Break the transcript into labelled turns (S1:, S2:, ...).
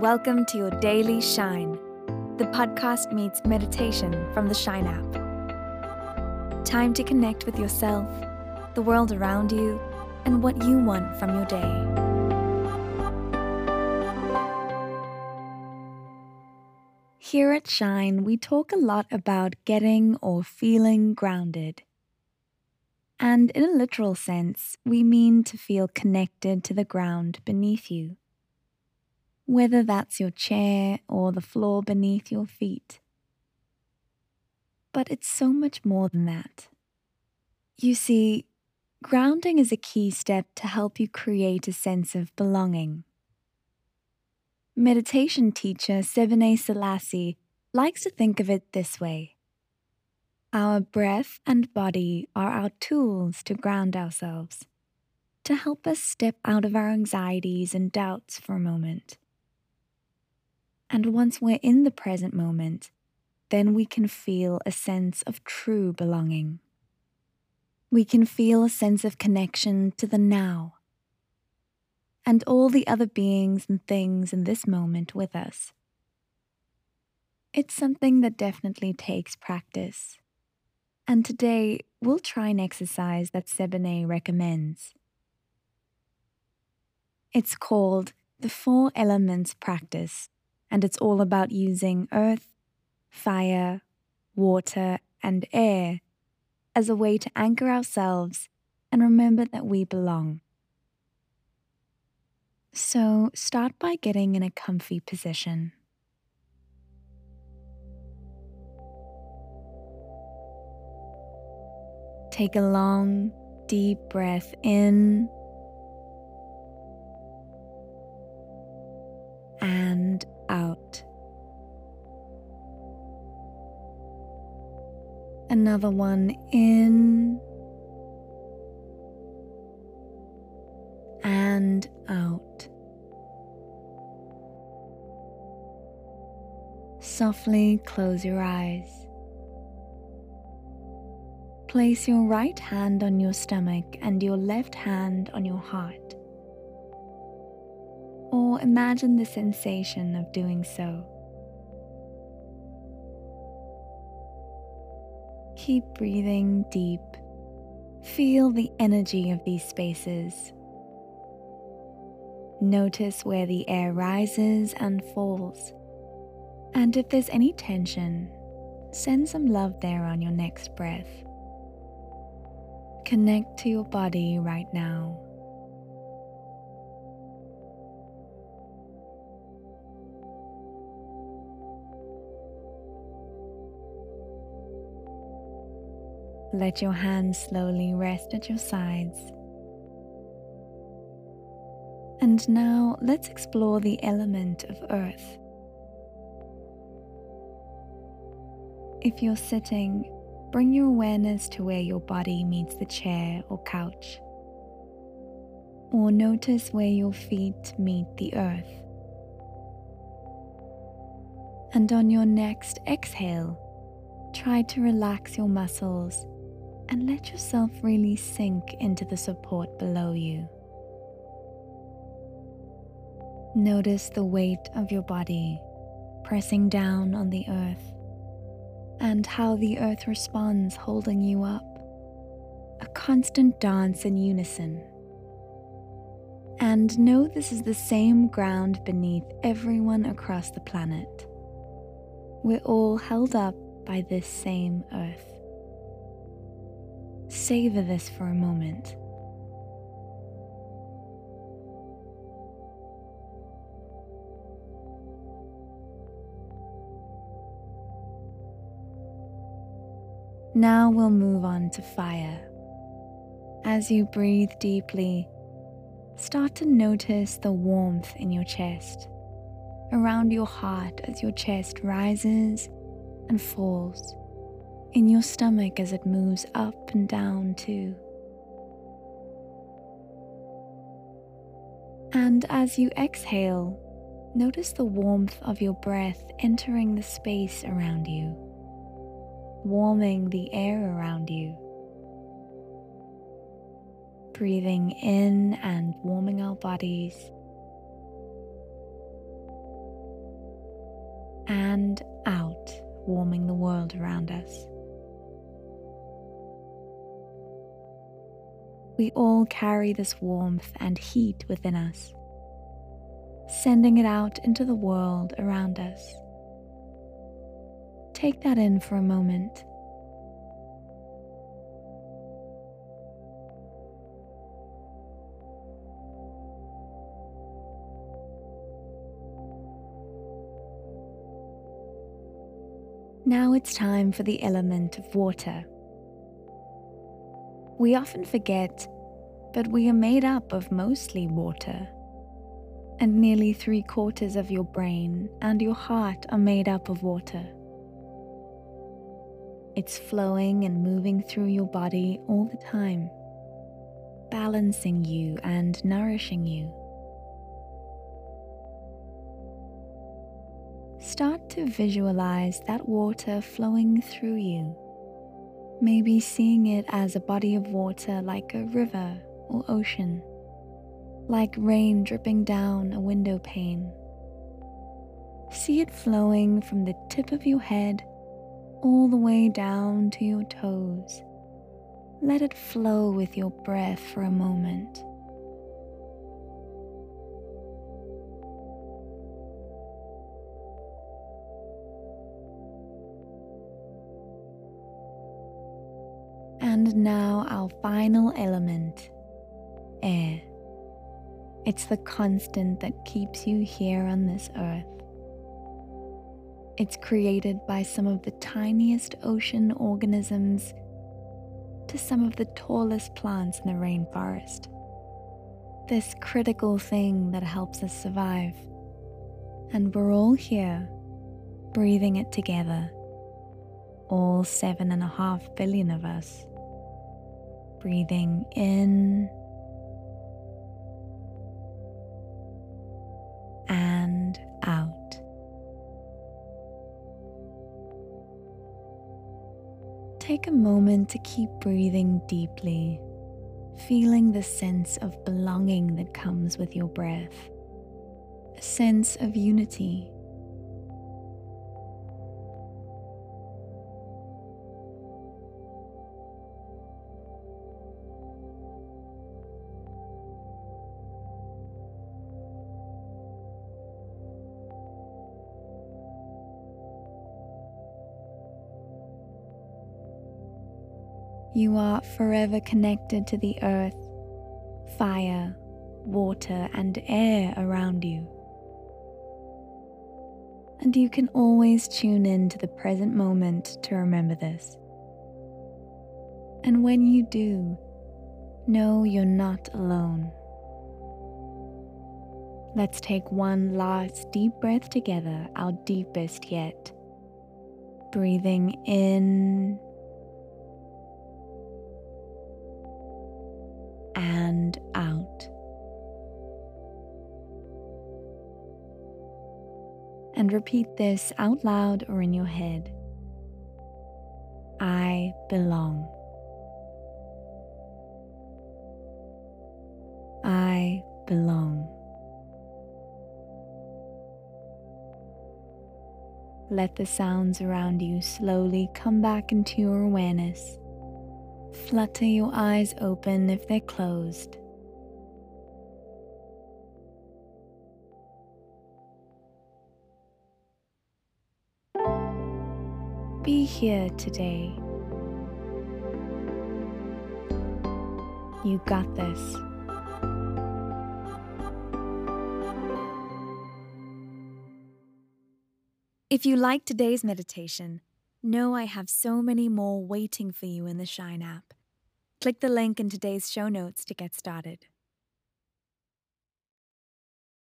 S1: Welcome to your daily shine. The podcast meets meditation from the Shine app. Time to connect with yourself, the world around you, and what you want from your day. Here at Shine, we talk a lot about getting or feeling grounded. And in a literal sense, we mean to feel connected to the ground beneath you whether that's your chair or the floor beneath your feet. But it's so much more than that. You see, grounding is a key step to help you create a sense of belonging. Meditation teacher Sebene Selassie likes to think of it this way Our breath and body are our tools to ground ourselves, to help us step out of our anxieties and doubts for a moment and once we're in the present moment, then we can feel a sense of true belonging. We can feel a sense of connection to the now and all the other beings and things in this moment with us. It's something that definitely takes practice. And today we'll try an exercise that Sebene recommends. It's called the Four Elements Practice and it's all about using earth, fire, water, and air as a way to anchor ourselves and remember that we belong. So start by getting in a comfy position. Take a long, deep breath in out. Another one in and out. Softly close your eyes. Place your right hand on your stomach and your left hand on your heart imagine the sensation of doing so. Keep breathing deep. Feel the energy of these spaces. Notice where the air rises and falls. And if there's any tension, send some love there on your next breath. Connect to your body right now. Let your hands slowly rest at your sides. And now let's explore the element of earth. If you're sitting, bring your awareness to where your body meets the chair or couch. Or notice where your feet meet the earth. And on your next exhale, try to relax your muscles and let yourself really sink into the support below you. Notice the weight of your body pressing down on the earth and how the earth responds, holding you up. A constant dance in unison. And know this is the same ground beneath everyone across the planet. We're all held up by this same earth. Savor this for a moment. Now we'll move on to fire. As you breathe deeply, start to notice the warmth in your chest, around your heart as your chest rises and falls in your stomach as it moves up and down too. And as you exhale, notice the warmth of your breath entering the space around you, warming the air around you. Breathing in and warming our bodies. and out, warming the world around us. We all carry this warmth and heat within us, sending it out into the world around us. Take that in for a moment. Now it's time for the element of water. We often forget, but we are made up of mostly water. And nearly three quarters of your brain and your heart are made up of water. It's flowing and moving through your body all the time, balancing you and nourishing you. Start to visualize that water flowing through you. Maybe seeing it as a body of water like a river or ocean, like rain dripping down a window pane. See it flowing from the tip of your head all the way down to your toes. Let it flow with your breath for a moment. And now, our final element air. It's the constant that keeps you here on this earth. It's created by some of the tiniest ocean organisms to some of the tallest plants in the rainforest. This critical thing that helps us survive. And we're all here, breathing it together. All seven and a half billion of us breathing in and out. Take a moment to keep breathing deeply, feeling the sense of belonging that comes with your breath, a sense of unity You are forever connected to the earth, fire, water, and air around you. And you can always tune in to the present moment to remember this. And when you do, know you're not alone. Let's take one last deep breath together, our deepest yet. Breathing in and out. And repeat this out loud or in your head. I belong. I belong. Let the sounds around you slowly come back into your awareness. Flutter your eyes open if they're closed. Be here today. You got this. If you like today's meditation, know I have so many more waiting for you in the Shine app. Click the link in today's show notes to get started.